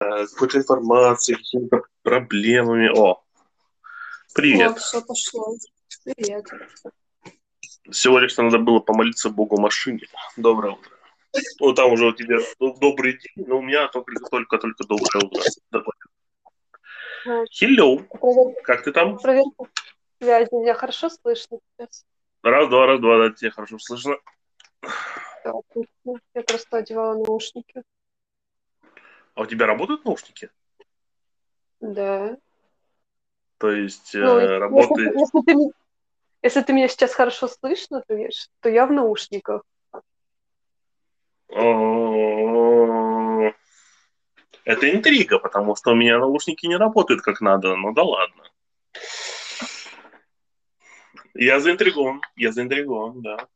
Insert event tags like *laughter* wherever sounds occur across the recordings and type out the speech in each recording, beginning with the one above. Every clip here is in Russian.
э, какой-то информацией, какими-то проблемами. О, привет. О, все пошло. Привет. Всего лишь надо было помолиться Богу машине. Доброе утро. Ну, там уже у тебя добрый день, но у меня только-только доброе утро. Hello. Проверка. Как ты там? Проверка связи. Меня хорошо слышно сейчас? Раз, два, раз, два, да, тебя хорошо слышно. Отлично. Я просто одевала наушники. А у тебя работают наушники? Да. То есть э, Ну, если, работает... если ты, ме- если ты меня сейчас хорошо слышно, то, я, то я в наушниках. Это интрига, потому что у меня наушники не работают как надо. Ну да ладно. Я заинтригован, я заинтригован, да.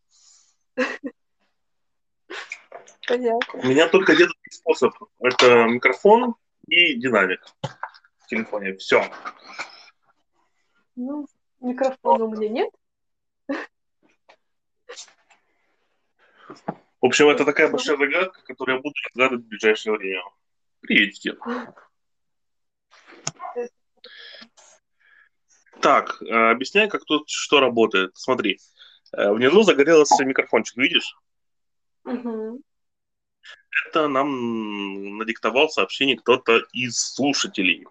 *laughs* Понятно. У меня только один способ. Это микрофон и динамик в телефоне. Все. Ну, микрофона у меня нет. В общем, это такая большая загадка, которую я буду разгадывать в ближайшее время. Приветики. Так, э, объясняй, как тут что работает. Смотри, э, внизу загорелся микрофончик, видишь? Мгм. Это нам надиктовал сообщение кто-то из слушателей.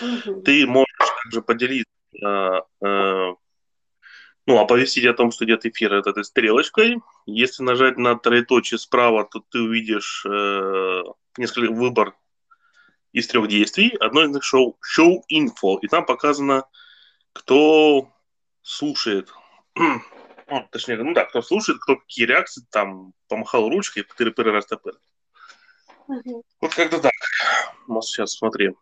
Мгм. Ты можешь также поделиться, э, э, ну, оповестить о том, что идет эфир от этой стрелочкой. Если нажать на троеточие справа, то ты увидишь э, несколько выбор из трех действий. Одно из них шоу, шоу инфо, и там показано, кто слушает. *clears throat* Ну, точнее, ну да, кто слушает, кто какие реакции, там, помахал ручкой, пытыры-пыры, растопыры. Мгм. Вот как-то так. Вот сейчас смотри.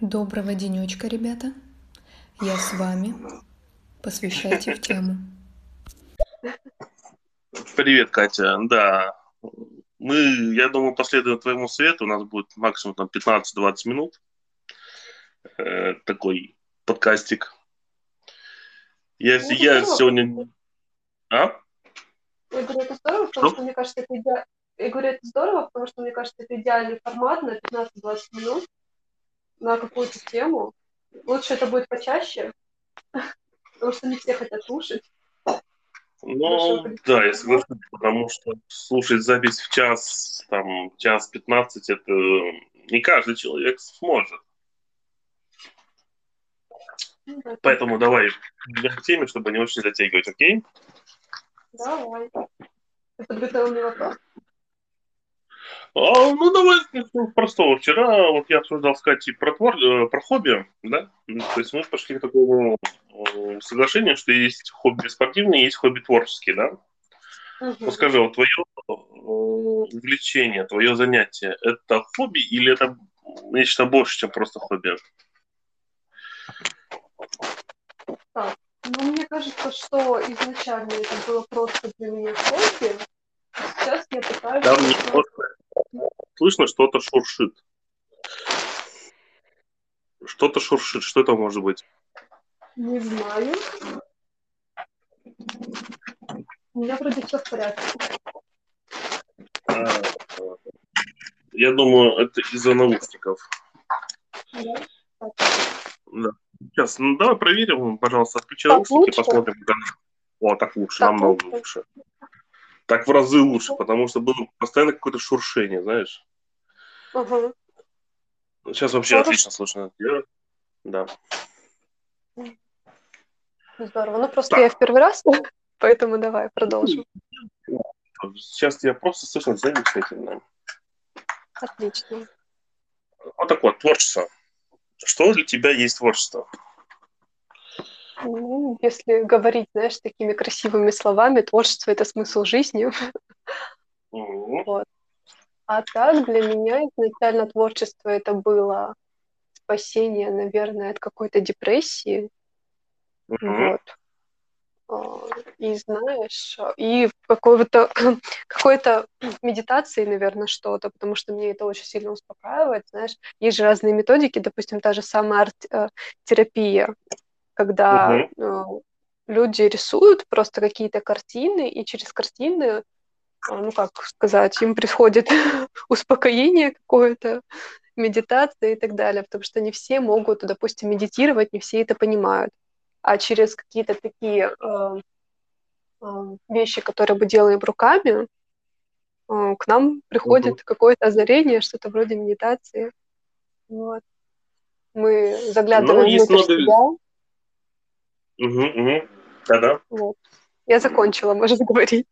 Доброго денечка, ребята. Я с вами. Посвящайте в тему. Привет, Катя. Да, мы, я думаю, последуем твоему совету. У нас будет максимум там 15-20 минут. Э, такой подкастик. Если Ну, я здорово. сегодня... А? Я говорю, это здорово, потому Что? что, мне кажется, это иде- Я говорю, это здорово, потому что, мне кажется, это идеальный формат на 15-20 минут на какую-то тему. Лучше это будет почаще, *laughs* потому что не все хотят слушать. Ну, Хорошо, да, я соглашусь, потому что слушать запись в час, там, час 15, это не каждый человек сможет. Ну, Поэтому давай к теме, чтобы не очень затягивать, окей? Давай. Ты подготовил мне вопрос? А, ну, давай с простого. Вчера вот я обсуждал с Катей про, твор... э, про хобби, да? Ну, То есть мы пошли к такому э, соглашению, что есть хобби спортивные, есть хобби творческие, да? Ну, скажи, вот твое э, увлечение, твое занятие, это хобби или это нечто больше, чем просто хобби? Ну, мне кажется, что изначально это было просто для меня хобби. а Сейчас я пытаюсь... Там немножко слышно, что-то шуршит. Что-то шуршит, что это может быть? Не знаю. У меня вроде все в порядке. А, Я думаю, это из-за наушников. Да? Да. Сейчас, ну давай проверим, пожалуйста, отключи наушники, посмотрим. как- О, так лучше, Так намного лучше? лучше. Так в разы лучше, потому что было постоянно какое-то шуршение, знаешь. Ага. Сейчас вообще Хорошо. отлично слышно. Я- Да. Здорово. Ну, просто Так. я в первый раз, *laughs* поэтому давай продолжим. Сейчас я просто слышно замечательно. Отлично. Вот так вот, творчество. Что для тебя есть творчество? Ну, если говорить, знаешь, такими красивыми словами, творчество — это смысл жизни. Мгм. А так для меня изначально творчество это было спасение, наверное, от какой-то депрессии. Мгм. Вот. И знаешь, и какой-то *clears throat* какой-то *clears throat* медитации, наверное, что-то, потому что мне это очень сильно успокаивает, знаешь. Есть же разные методики, допустим, та же самая арт-терапия, когда э, люди рисуют просто какие-то картины, и через картины а, ну как сказать, им приходит *laughs* успокоение какое-то, медитация и так далее, потому что не все могут, допустим, медитировать, не все это понимают. А через какие-то такие э, э, вещи, которые мы делаем руками, э, к нам приходит угу. какое-то озарение, что-то вроде медитации. Вот. Мы заглядываем ну, внутрь много... себя. Угу, угу. Да-да. Вот. Я закончила, можешь говорить.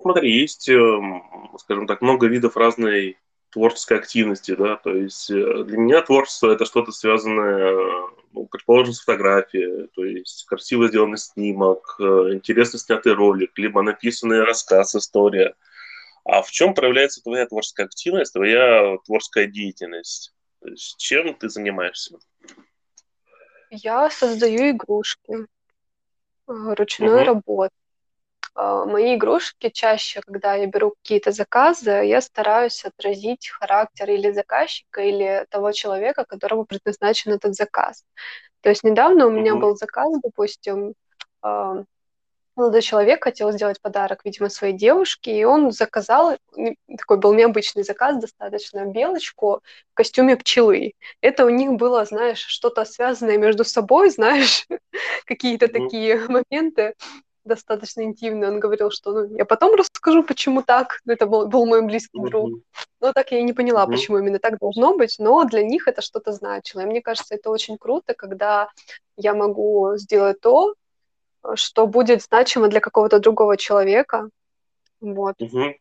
Смотри, есть, эм, скажем так, много видов разной творческой активности, да, то есть для меня творчество это что-то связанное, ну, предположим, с фотографией, то есть красиво сделанный снимок, э, интересно снятый ролик, либо написанный рассказ, история. А в чем проявляется твоя творческая активность, твоя творческая деятельность? То есть чем ты занимаешься? Я создаю игрушки э, ручной угу. работы. А, мои игрушки чаще, когда я беру какие-то заказы, я стараюсь отразить характер или заказчика, или того человека, которому предназначен этот заказ. То есть недавно у меня был заказ, допустим, а, молодой человек хотел сделать подарок, видимо, своей девушке, и он заказал, такой был необычный заказ, достаточно белочку в костюме пчелы. Это у них было, знаешь, что-то связанное между собой, *laughs* знаешь, какие-то такие моменты достаточно интимный. Он говорил, что ну, я потом расскажу, почему так. Это был, был мой близкий mm-hmm. друг. Но так я и не поняла, mm-hmm. почему именно так должно быть. Но для них это что-то значило. И мне кажется, это очень круто, когда я могу сделать то, что будет значимо для какого-то другого человека. Вот. Mm-hmm.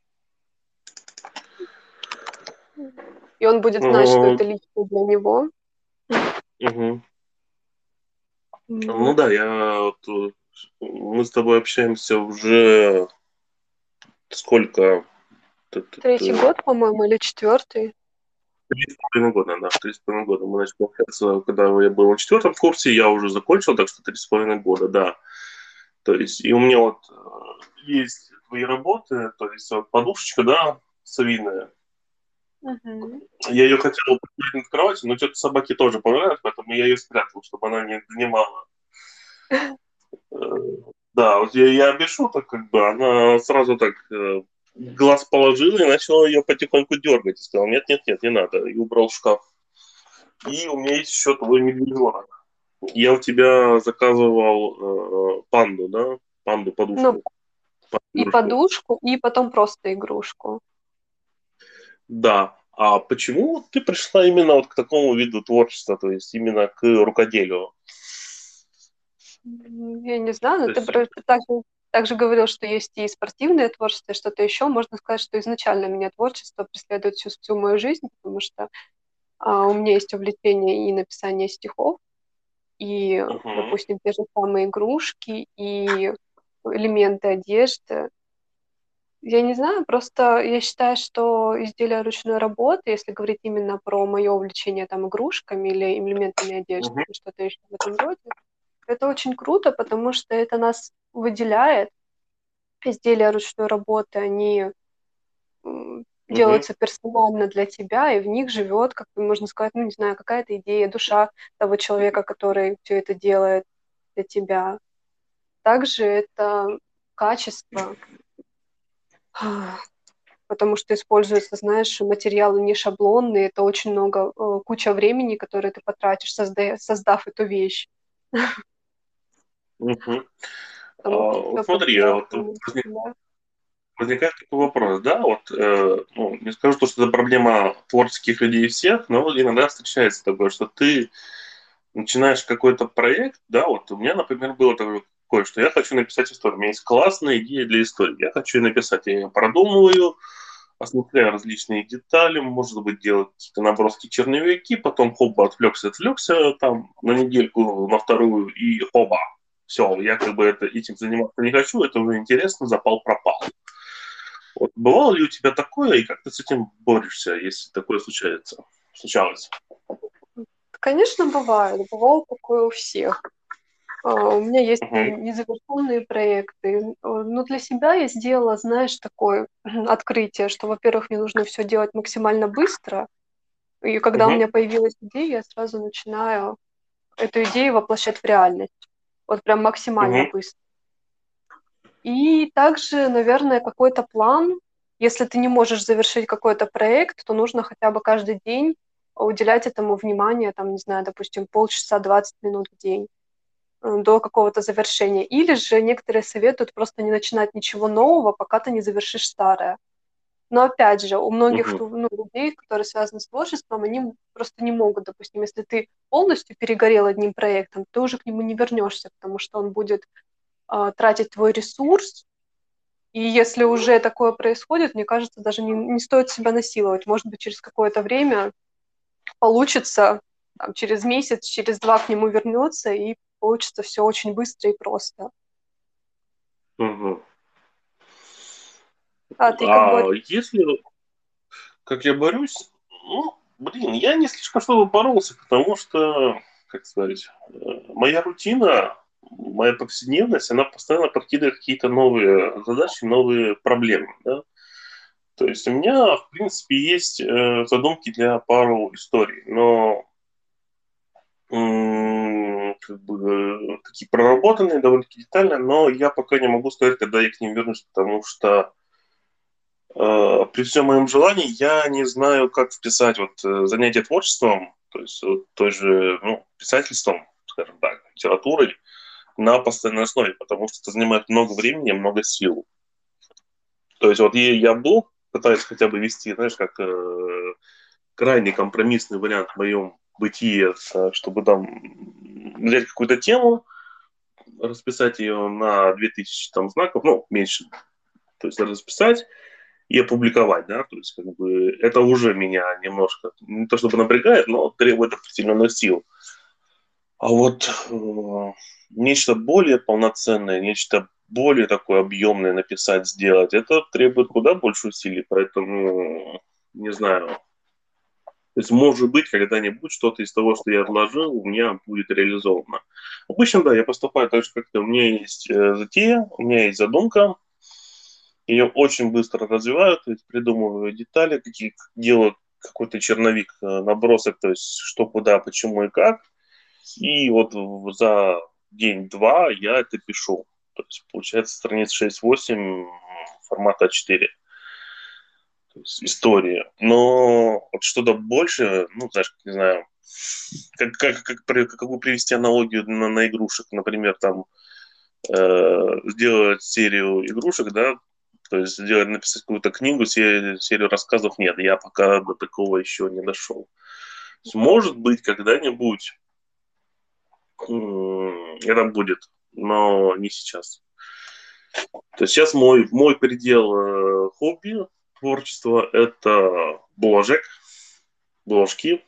И он будет знать, mm-hmm. что это лично для него. Mm-hmm. Ну да, я вот мы с тобой общаемся уже сколько? Третий год, по-моему, или четвертый? Три с половиной года, да, три с половиной года. Мы начали общаться, когда я был на четвертом курсе, я уже закончил, так что три с половиной года, да. То есть, и у меня вот э, есть твои работы, то есть вот подушечка, да, совиная. Угу. Я ее хотел поставить в кровати, но что-то собаке тоже понравилось, поэтому я ее спрятал, чтобы она не занимала *laughs* Да, вот я, я обешу, так как бы она сразу так э, глаз положила и начала ее потихоньку дергать. И сказал, нет, нет, нет, не надо. И убрал в шкаф. И у меня есть еще твой медвежонок. Я у тебя заказывал э, панду, да? Панду, подушку. Ну, и подушку, и потом просто игрушку. Да. А почему ты пришла именно вот к такому виду творчества, то есть именно к рукоделию? Я не знаю, но ты есть... также, также говорил, что есть и спортивное творчество, и что-то еще. Можно сказать, что изначально меня творчество преследует всю, всю мою жизнь, потому что а, у меня есть увлечение и написание стихов, и, uh-huh. допустим, те же самые игрушки, и элементы одежды. Я не знаю, просто я считаю, что изделия ручной работы, если говорить именно про мое увлечение там игрушками или элементами одежды, uh-huh. что-то еще в этом роде, это очень круто, потому что это нас выделяет. Изделия ручной работы, они делаются персонально для тебя, и в них живет, как можно сказать, ну, не знаю, какая-то идея, душа того человека, который все это делает для тебя. Также это качество, *sighs* потому что используются, знаешь, материалы не шаблонные, это очень много, э, куча времени, которое ты потратишь, создав, создав эту вещь. *laughs* Угу. А, вот смотри, а вот возник, возникает такой вопрос, да, вот, э, ну, не скажу, то, что это проблема творческих людей всех, но иногда встречается такое, что ты начинаешь какой-то проект, да, вот у меня, например, было такое, что я хочу написать историю, у меня есть классная идея для истории, я хочу ее написать, я ее продумываю, осмысляю различные детали, может быть, делать какие-то наброски черновики, потом хоба отвлекся, отвлекся там на недельку, на вторую, и хоба, все, я как бы это, этим заниматься не хочу, это уже интересно, запал пропал. Вот, бывало ли у тебя такое, и как ты с этим борешься, если такое случается? Случалось? Конечно, бывает. Бывало такое у всех. Uh, у меня есть uh-huh. незавершенные проекты. Но для себя я сделала, знаешь, такое *clears throat* открытие, что, во-первых, мне нужно все делать максимально быстро. И когда uh-huh. у меня появилась идея, я сразу начинаю эту идею воплощать в реальность. Вот прям максимально угу. быстро. И также, наверное, какой-то план. Если ты не можешь завершить какой-то проект, то нужно хотя бы каждый день уделять этому внимание, там, не знаю, допустим, полчаса, 20 минут в день э, до какого-то завершения. Или же некоторые советуют просто не начинать ничего нового, пока ты не завершишь старое. Но опять же, у многих Мгм. ну, людей, которые связаны с творчеством, они просто не могут, допустим, если ты полностью перегорел одним проектом, ты уже к нему не вернешься, потому что он будет э, тратить твой ресурс. И если уже такое происходит, мне кажется, даже не, не стоит себя насиловать. Может быть, через какое-то время получится, там, через месяц, через два к нему вернется, и получится все очень быстро и просто. Мгм. А ты как А борешься? если, как я борюсь, ну, блин, я не слишком чтобы боролся, потому что, как сказать, э, моя рутина, моя повседневность, она постоянно подкидывает какие-то новые задачи, новые проблемы, да. То есть у меня, в принципе, есть э, задумки для пару историй, но как бы, такие проработанные, довольно-таки детально, но я пока не могу сказать, когда я к ним вернусь, потому что при всем моем желании я не знаю, как вписать вот э, занятие творчеством, то есть вот той же ну, писательством, скажем так, литературой на постоянной основе, потому что это занимает много времени, много сил. То есть вот я, блог пытаюсь хотя бы вести, знаешь, как э, крайне компромиссный вариант в моем бытии, э, чтобы там взять какую-то тему, расписать ее на 2000 там знаков, ну, меньше, то есть расписать и опубликовать, да, то есть как бы это уже меня немножко, не то чтобы напрягает, но требует определенных сил. А вот э, нечто более полноценное, нечто более такое объемное написать, сделать, это требует куда больше усилий, поэтому не знаю. То есть, может быть, когда-нибудь что-то из того, что я отложил, у меня будет реализовано. Обычно, да, я поступаю так же, как то У меня есть э, затея, у меня есть задумка, ее очень быстро развиваю, то есть придумываю детали, какие делаю какой-то черновик, э, набросок, то есть что, куда, почему и как. И вот за день-два я это пишу. То есть получается страниц 6-8 формата 4. То есть история. Но вот что-то больше, ну, знаешь, не знаю, как, как, как, как какую привести аналогию на, на игрушек, например, там э, сделать серию игрушек, да, то есть сделать, написать какую-то книгу, серию, рассказов нет, я пока до такого еще не дошел. может быть, когда-нибудь это будет, но не сейчас. То есть сейчас мой, мой предел э, хобби, творчества – это бложек, бложки.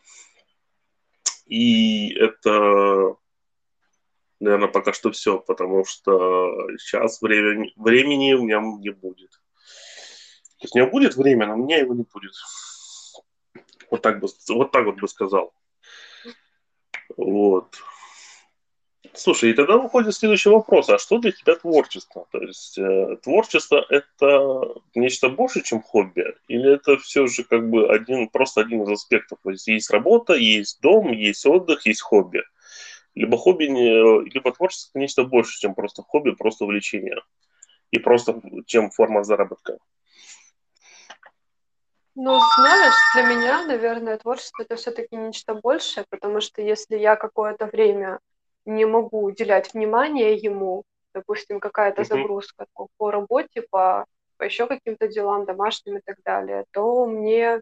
И это, наверное, пока что все, потому что сейчас времени, времени у меня не будет. То есть у меня будет время, но у меня его не будет. Вот так, бы, вот так вот бы сказал. Вот. Слушай, и тогда выходит следующий вопрос. А что для тебя творчество? То есть э, творчество – это нечто больше, чем хобби? Или это все же как бы один, просто один из аспектов? То есть есть работа, есть дом, есть отдых, есть хобби. Либо хобби, либо творчество – нечто больше, чем просто хобби, просто увлечение. И просто чем форма заработка. Ну, знаешь, для меня, наверное, творчество это все-таки нечто большее, потому что если я какое-то время не могу уделять внимание ему, допустим, какая-то uh-huh. загрузка по, по работе, по, по еще каким-то делам домашним и так далее, то мне,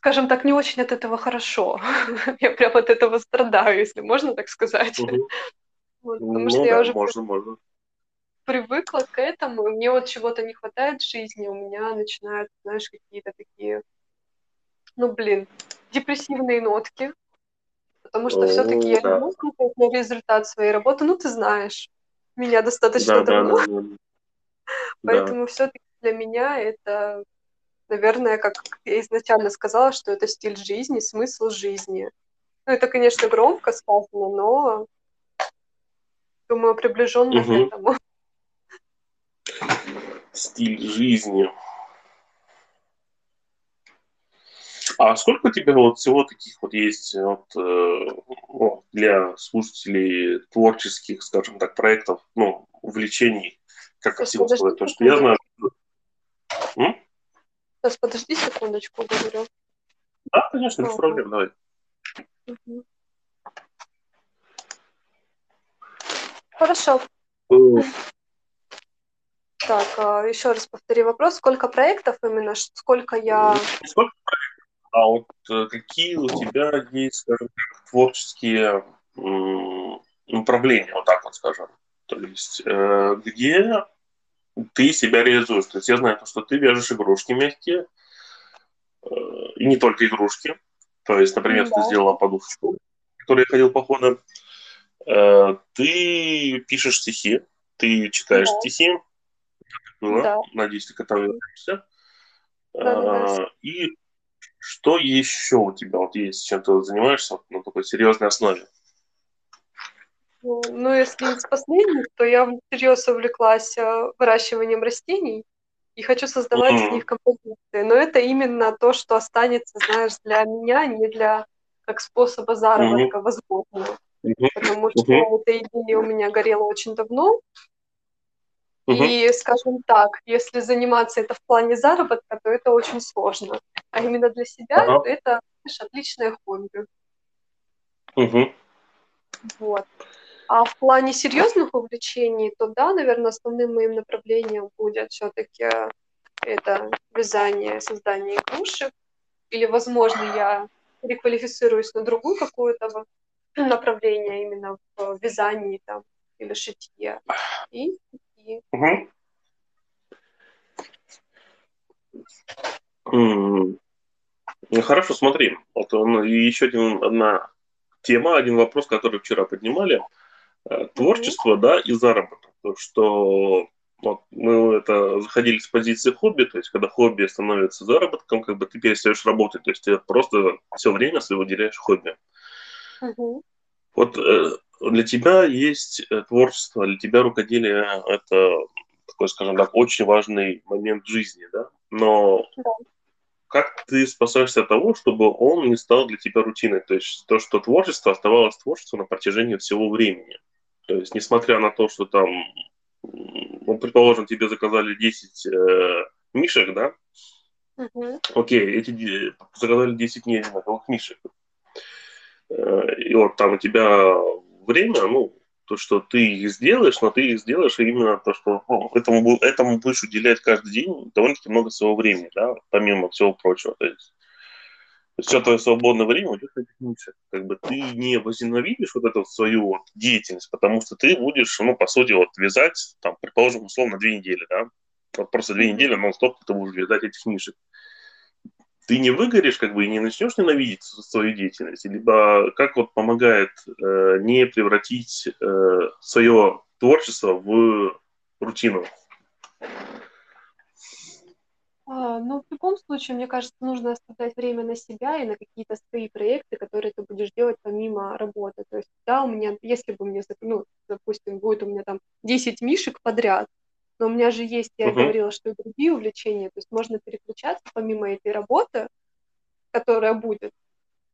скажем так, не очень от этого хорошо. *laughs* я прям от этого страдаю, если можно так сказать. Uh-huh. *laughs* вот, потому ну, что да, я уже можно, можно. привыкла к этому, и мне вот чего-то не хватает в жизни, у меня начинают, знаешь, какие-то такие, ну, блин, депрессивные нотки, потому что все-таки я да. люблю смотреть на результат своей работы. Ну, ты знаешь, меня достаточно да, давно. Да, да, да. *laughs* Поэтому да. все-таки для меня это, наверное, как я изначально сказала, что это стиль жизни, смысл жизни. Ну, это, конечно, громко сказано, но думаю, приближенно угу. к этому. Стиль жизни. А сколько у тебя вот всего таких вот есть вот, э, для слушателей творческих, скажем так, проектов, ну, увлечений? как красиво сказать, потому что я знаю... М? Сейчас, подожди секундочку, говорю. Да, конечно, без проблем, давай. Угу. Хорошо. Так, а, еще раз повтори вопрос. Сколько проектов именно? Сколько я... Сколько проектов? А вот э, какие у тебя есть, скажем так, творческие направления, вот так вот скажем? То есть, э, где ты себя реализуешь? То есть, я знаю, что ты вяжешь игрушки мягкие, э, и не только игрушки. То есть, например, да. ты сделала подушечку, которой я ходил походом. Ты пишешь стихи, ты читаешь да. стихи, было. Да. Надеюсь, ты к этому вернешься. А, и что еще у тебя вот есть, чем ты занимаешься вот, на такой серьезной основе? Ну, если из последних, то я всерьез увлеклась э, выращиванием растений и хочу создавать mm-hmm. из них композиции. Но это именно то, что останется, знаешь, для меня, не для как способа заработка, mm-hmm. возможно. Mm-hmm. Потому что mm-hmm. эта идея у меня горела очень давно, и, скажем так, если заниматься это в плане заработка, то это очень сложно. А именно для себя ага. это знаешь, отличное хобби. Угу. Вот. А в плане серьезных увлечений, то да, наверное, основным моим направлением будет все-таки это вязание, создание игрушек. Или, возможно, я переквалифицируюсь на другую какое-то направление именно в вязании там или шитье. И и... Ну, хорошо, смотри. Вот он, еще один, одна тема, один вопрос, который вчера поднимали. Э, творчество, да, и заработок. То, что вот, мы это заходили с позиции хобби, то есть когда хобби становится заработком, как бы ты перестаешь работать, то есть ты просто все время свое уделяешь хобби. Mm-hmm. Вот э, для тебя есть э, творчество, для тебя рукоделие – это такой, скажем так, очень важный момент жизни, да? Но да. как ты спасаешься от того, чтобы он не стал для тебя рутиной? То есть то, что творчество оставалось творчеством на протяжении всего времени. То есть несмотря на то, что там, ну, предположим, тебе заказали 10 э, мишек, да? Угу. Окей, эти заказали 10 неодинаковых мишек. Э, и вот там у тебя время, ну, то, что ты их сделаешь, но ты их сделаешь именно то, что ну, этому, этому будешь уделять каждый день довольно-таки много своего времени, да, помимо всего прочего. То есть все твое свободное время уйдет на этих Как бы ты не возненавидишь вот эту свою деятельность, потому что ты будешь, ну, по сути, вот вязать, там, предположим, условно, две недели, да, вот просто две недели нон-стоп ты будешь вязать этих книжек. Ты не выгоришь, как бы, и не начнешь ненавидеть свою деятельность, либо как вот помогает э, не превратить э, свое творчество в рутину? А, ну, в любом случае, мне кажется, нужно оставлять время на себя и на какие-то свои проекты, которые ты будешь делать помимо работы. То есть, да, у меня, если бы мне, ну, допустим, будет у меня там 10 мишек подряд, но у меня же есть, я uh-huh. говорила, что и другие увлечения, то есть можно переключаться помимо этой работы, которая будет,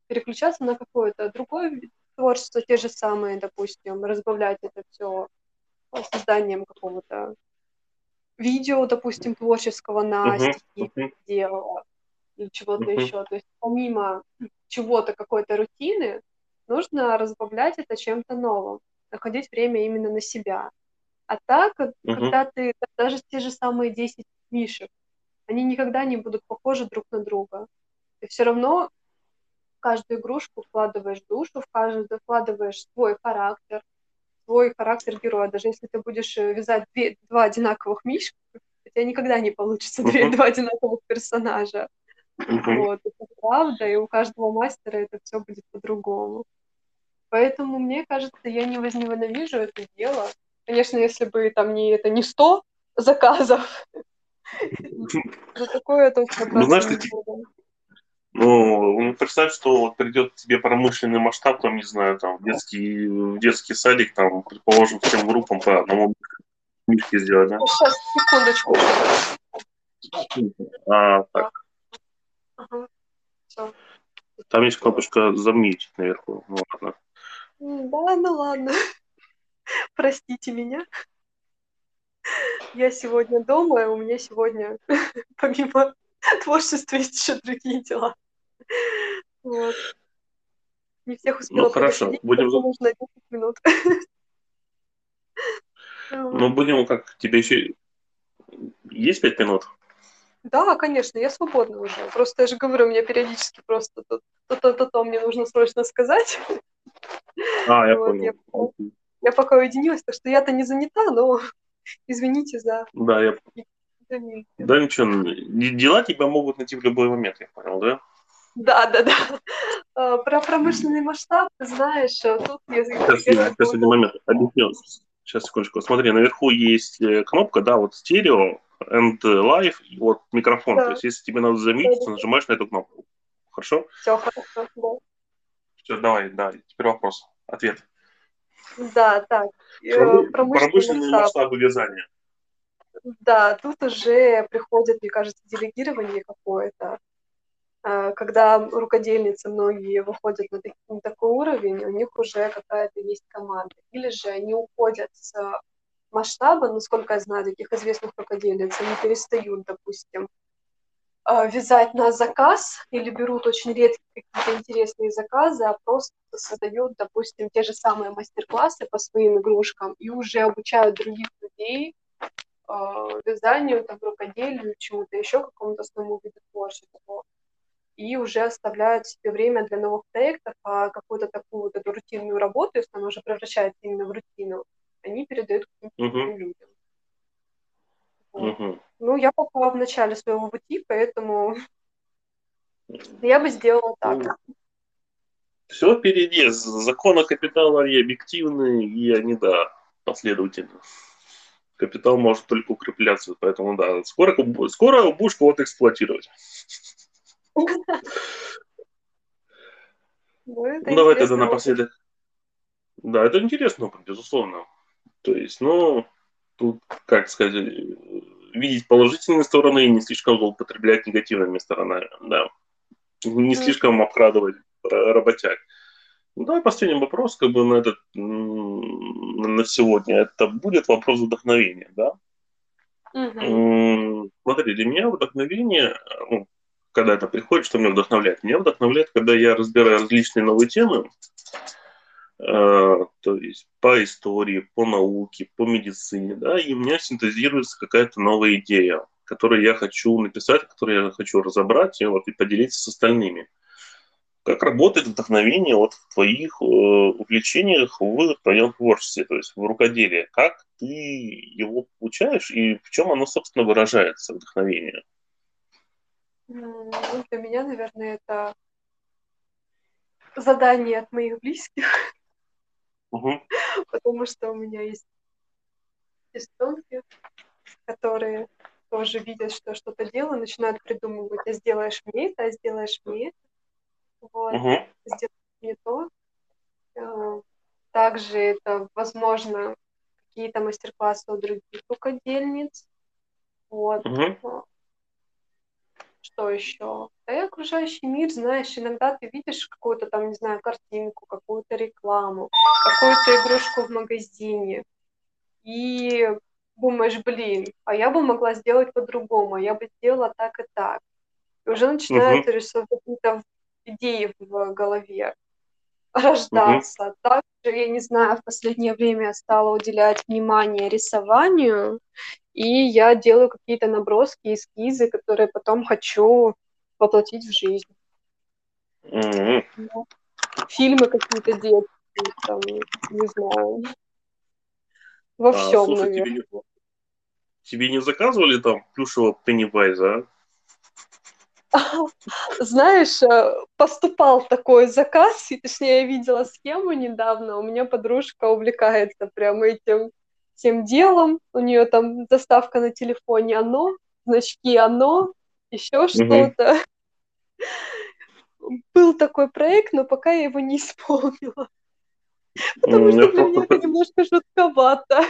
переключаться на какое-то другое творчество, те же самые, допустим, разбавлять это все созданием какого-то видео, допустим, творческого на uh-huh. стихи uh-huh. делала или чего-то uh-huh. еще. То есть помимо чего-то, какой-то рутины, нужно разбавлять это чем-то новым, находить время именно на себя. А так, угу. когда ты, даже те же самые 10 мишек, они никогда не будут похожи друг на друга. Ты все равно в каждую игрушку вкладываешь душу, в каждую вкладываешь свой характер, свой характер героя. Даже если ты будешь э, вязать две, два одинаковых мишек, у тебя никогда не получится uh-huh. два одинаковых персонажа. Uh-huh. Вот, это правда, и у каждого мастера это все будет по-другому. Поэтому, мне кажется, я не возненавижу это дело. Конечно, если бы там не это не 100 заказов, *laughs* за такое точно Ну, знаешь, ты, ну, представь, что вот придет тебе промышленный масштаб, там, не знаю, там, детский, детский садик, там, предположим, всем группам по одному мишке сделать, да? Сейчас, секундочку. А, так. Ага. Там есть кнопочка «Замьютить» наверху. Ну, ладно. Да, ну ладно. *laughs* Простите меня. я сегодня дома, и у меня сегодня, *laughs* помимо *laughs* творчества, есть еще другие дела. *laughs* Вот. Не всех успела Ну, хорошо, будем... нужно 10 минут. *laughs* Ну, будем как, тебе еще есть пять минут? Да, конечно, я свободна уже. Просто я же говорю, у меня периодически просто то-то-то мне нужно срочно сказать. А, я вот, понял. Я, я пока уединилась, так что я-то не занята, но *laughs* извините за... Да, я... Да ничего, дела тебя могут найти в любой момент, я понял, да? Да, да, да. Про промышленный масштаб, ты знаешь, а тут... Сейчас, я, сейчас один момент объясню. Сейчас, секундочку. Смотри, наверху есть э, кнопка, да, вот стерео, and live, и вот микрофон. Да. То есть, если тебе надо замьютить, да. нажимаешь на эту кнопку. Хорошо? Все хорошо, да. Все, давай, да, теперь вопрос, ответ. Да, так. Э, промышленные, промышленные масштабы вязания. Да, тут уже приходит, мне кажется, делегирование какое-то. А, когда рукодельницы многие выходят на, на такой уровень, у них уже какая-то есть команда. Или же они уходят с масштаба, насколько я знаю, таких известных рукодельниц, они перестают, допустим, а, вязать на заказ или берут очень редкие какие-то интересные заказы, а просто создают, допустим, те же самые мастер-классы по своим игрушкам и уже обучают других людей э, вязанию, там, рукоделию, чему-то еще, какому-то основному виду творчества и уже оставляют себе время для новых проектов, а какую-то такую вот эту рутинную работу, если она уже превращается именно в рутину, они передают каким-то uh-huh. людям. Вот. Uh-huh. Ну, я пока в начале своего пути, поэтому *laughs* я бы сделала так. Uh-huh. Все впереди. Законы капитала они объективны, и они, да, последовательны. Капитал может только укрепляться, поэтому, да, скоро, скоро будешь кого-то эксплуатировать. *laughs* Ну, ну давай тогда напоследок. Да, это интересный опыт, безусловно. То есть, ну, тут, как сказать, видеть положительные стороны и не слишком злоупотреблять негативными сторонами, да. Не слишком обкрадывать работяг. Ну, давай последний вопрос, как бы на этот, на сегодня. Это будет вопрос вдохновения, да? Угу. Смотри, для меня вдохновение, ну, когда это приходит, что меня вдохновляет? Меня вдохновляет, когда я разбираю различные новые темы, э, то есть по истории, по науке, по медицине, да, и у меня синтезируется какая-то новая идея, которую я хочу написать, которую я хочу разобрать и, вот, и поделиться с остальными. Как работает вдохновение вот в твоих э, увлечениях в твоем творчестве, то есть в рукоделии? Как ты его получаешь и в чем оно, собственно, выражается, вдохновение? Ну, для меня, наверное, это задание от моих близких, угу. потому что у меня есть сестренки, которые тоже видят, что что-то делаю, начинают придумывать, а сделаешь мне это, а сделаешь мне это. Вот, угу. сделаешь мне то. Э, также это, возможно, какие-то мастер-классы у других рукодельниц. Вот. Угу что еще? Да и окружающий мир, знаешь, иногда ты видишь какую-то там, не знаю, картинку, какую-то рекламу, какую-то игрушку в магазине, и думаешь, блин, а я бы могла сделать по-другому, а я бы сделала так и так. И уже начинают uh-huh. рисовать какие-то идеи в голове рождаться. Uh-huh. Также, я не знаю, в последнее время стала уделять внимание рисованию, и я делаю какие-то наброски, эскизы, которые потом хочу воплотить в жизнь. Mm-hmm. Фильмы какие-то детские, там, не знаю. Во а, всем, слушай, наверное. Тебе не, тебе не заказывали там плюшевого Пеннивайза, а? *laughs* Знаешь, э, поступал такой заказ, и точнее я видела схему недавно, у меня подружка увлекается прям этим всем делом. У нее там заставка на телефоне оно, значки оно, еще что-то. Был такой проект, но пока я его не исполнила. Потому что для меня это немножко жутковато.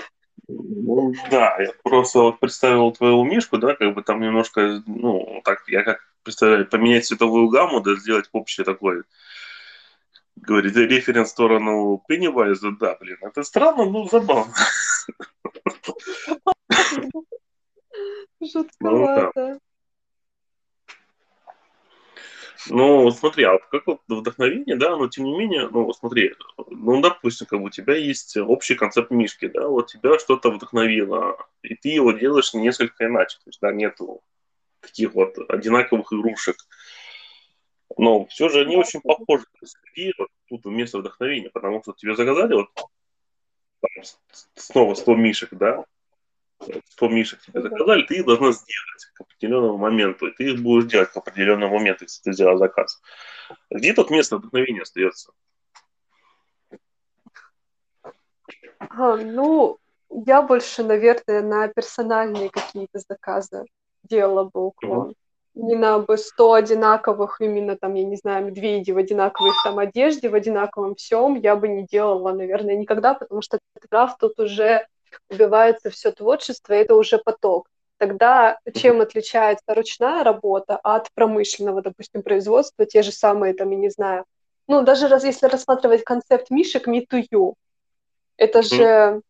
Ну, да, я просто вот представил твою мишку, да, как бы там немножко, ну, так, я как представляю, поменять цветовую гамму, да, сделать общее такое говорит, референс в сторону Пеннивайза, да, блин, это странно, но забавно. Жутковато. Ну, да. Ну, смотри, а как вот вдохновение, да, но тем не менее, ну, смотри, ну, допустим, как бы у тебя есть общий концепт мишки, да, вот тебя что-то вдохновило, и ты его делаешь несколько иначе, то есть, да, нету таких вот одинаковых игрушек. Но все же они очень похожи. И вот тут место вдохновения, потому что тебе заказали вот там, снова 100 мишек, да, 100 мишек тебе заказали, ты их должна сделать к определенному моменту, и ты их будешь делать к определенному моменту, если ты сделал заказ. Где тут место вдохновения остается? А, ну, я больше, наверное, на персональные какие-то заказы делала бы уклон. Не на бы 100 одинаковых, именно там, я не знаю, медведей в одинаковой там одежде, в одинаковом всем, я бы не делала, наверное, никогда, потому что, прав, тут уже убивается все творчество, и это уже поток. Тогда чем отличается ручная работа от промышленного, допустим, производства, те же самые, там, я не знаю, ну, даже раз, если рассматривать концепт мишек Me to You, это же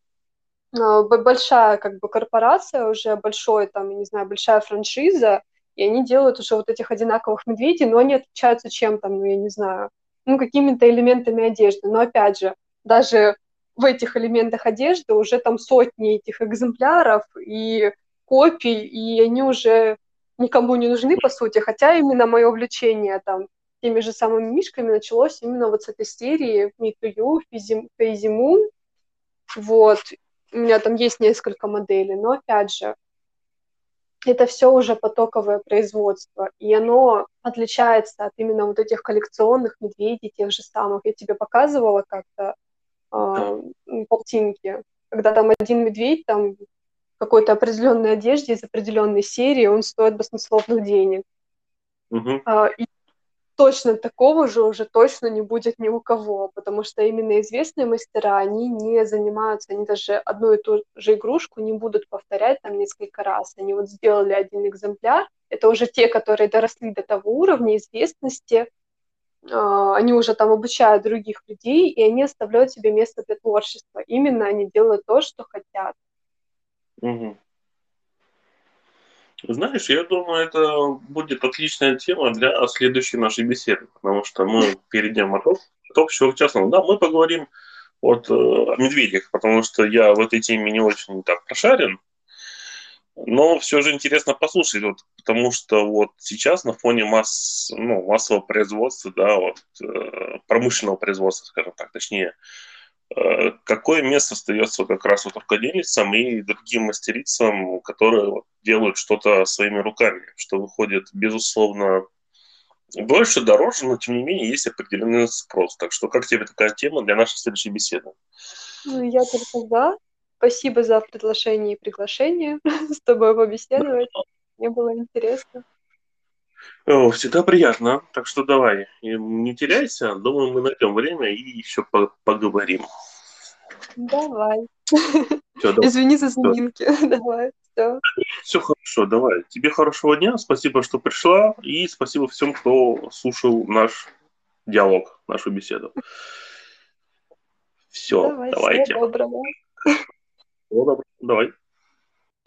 большая как бы корпорация, уже большой, там, не знаю, большая франшиза, и они делают уже вот этих одинаковых медведей, но они отличаются чем там, ну, я не знаю, ну, какими-то элементами одежды. Но опять же, даже в этих элементах одежды уже там сотни этих экземпляров и копий, и они уже никому не нужны, по сути, хотя именно мое увлечение там теми же самыми мишками началось именно вот с этой серии to You, Фейзи Moon, вот, у меня там есть несколько моделей, но опять же, это все уже потоковое производство, и оно отличается от именно вот этих коллекционных медведей, тех же самых. Я тебе показывала как-то э, картинки, когда там один медведь там в какой-то определенной одежде из определенной серии, он стоит баснословных денег. Uh-huh. А, и точно такого же уже точно не будет ни у кого, потому что именно известные мастера, они не занимаются, они даже одну и ту же игрушку не будут повторять там несколько раз. Они вот сделали один экземпляр, это уже те, которые доросли до того уровня известности, а, они уже там обучают других людей, и они оставляют себе место для творчества. Именно они делают то, что хотят. Угу. Знаешь, я думаю, это будет отличная тема для следующей нашей беседы, потому что мы перейдем от, общего к частному. Да, мы поговорим вот, э, о медведях, потому что я в этой теме не очень так прошарен, но все же интересно послушать, вот, потому что вот сейчас на фоне масс, ну, массового производства, да, вот, э, промышленного производства, скажем так, точнее, какое место остается как раз вот рукодельницам и другим мастерицам, которые делают что-то своими руками, что выходит, безусловно, больше, дороже, но тем не менее есть определенный спрос. Так что как тебе такая тема для нашей следующей беседы? Ну, я только за. Спасибо за приглашение и приглашение *laughs* с тобой побеседовать. Мне было интересно. О, всегда приятно. Так что давай, не теряйся. Думаю, мы найдем время и еще поговорим. Давай. Все, давай. Извини за заминки. *laughs* Давай. Все. Все хорошо, давай. Тебе хорошего дня. Спасибо, что пришла. И спасибо всем, кто слушал наш диалог, нашу беседу. Все, давай, давайте. Всего доброго. Ну, добре, давай.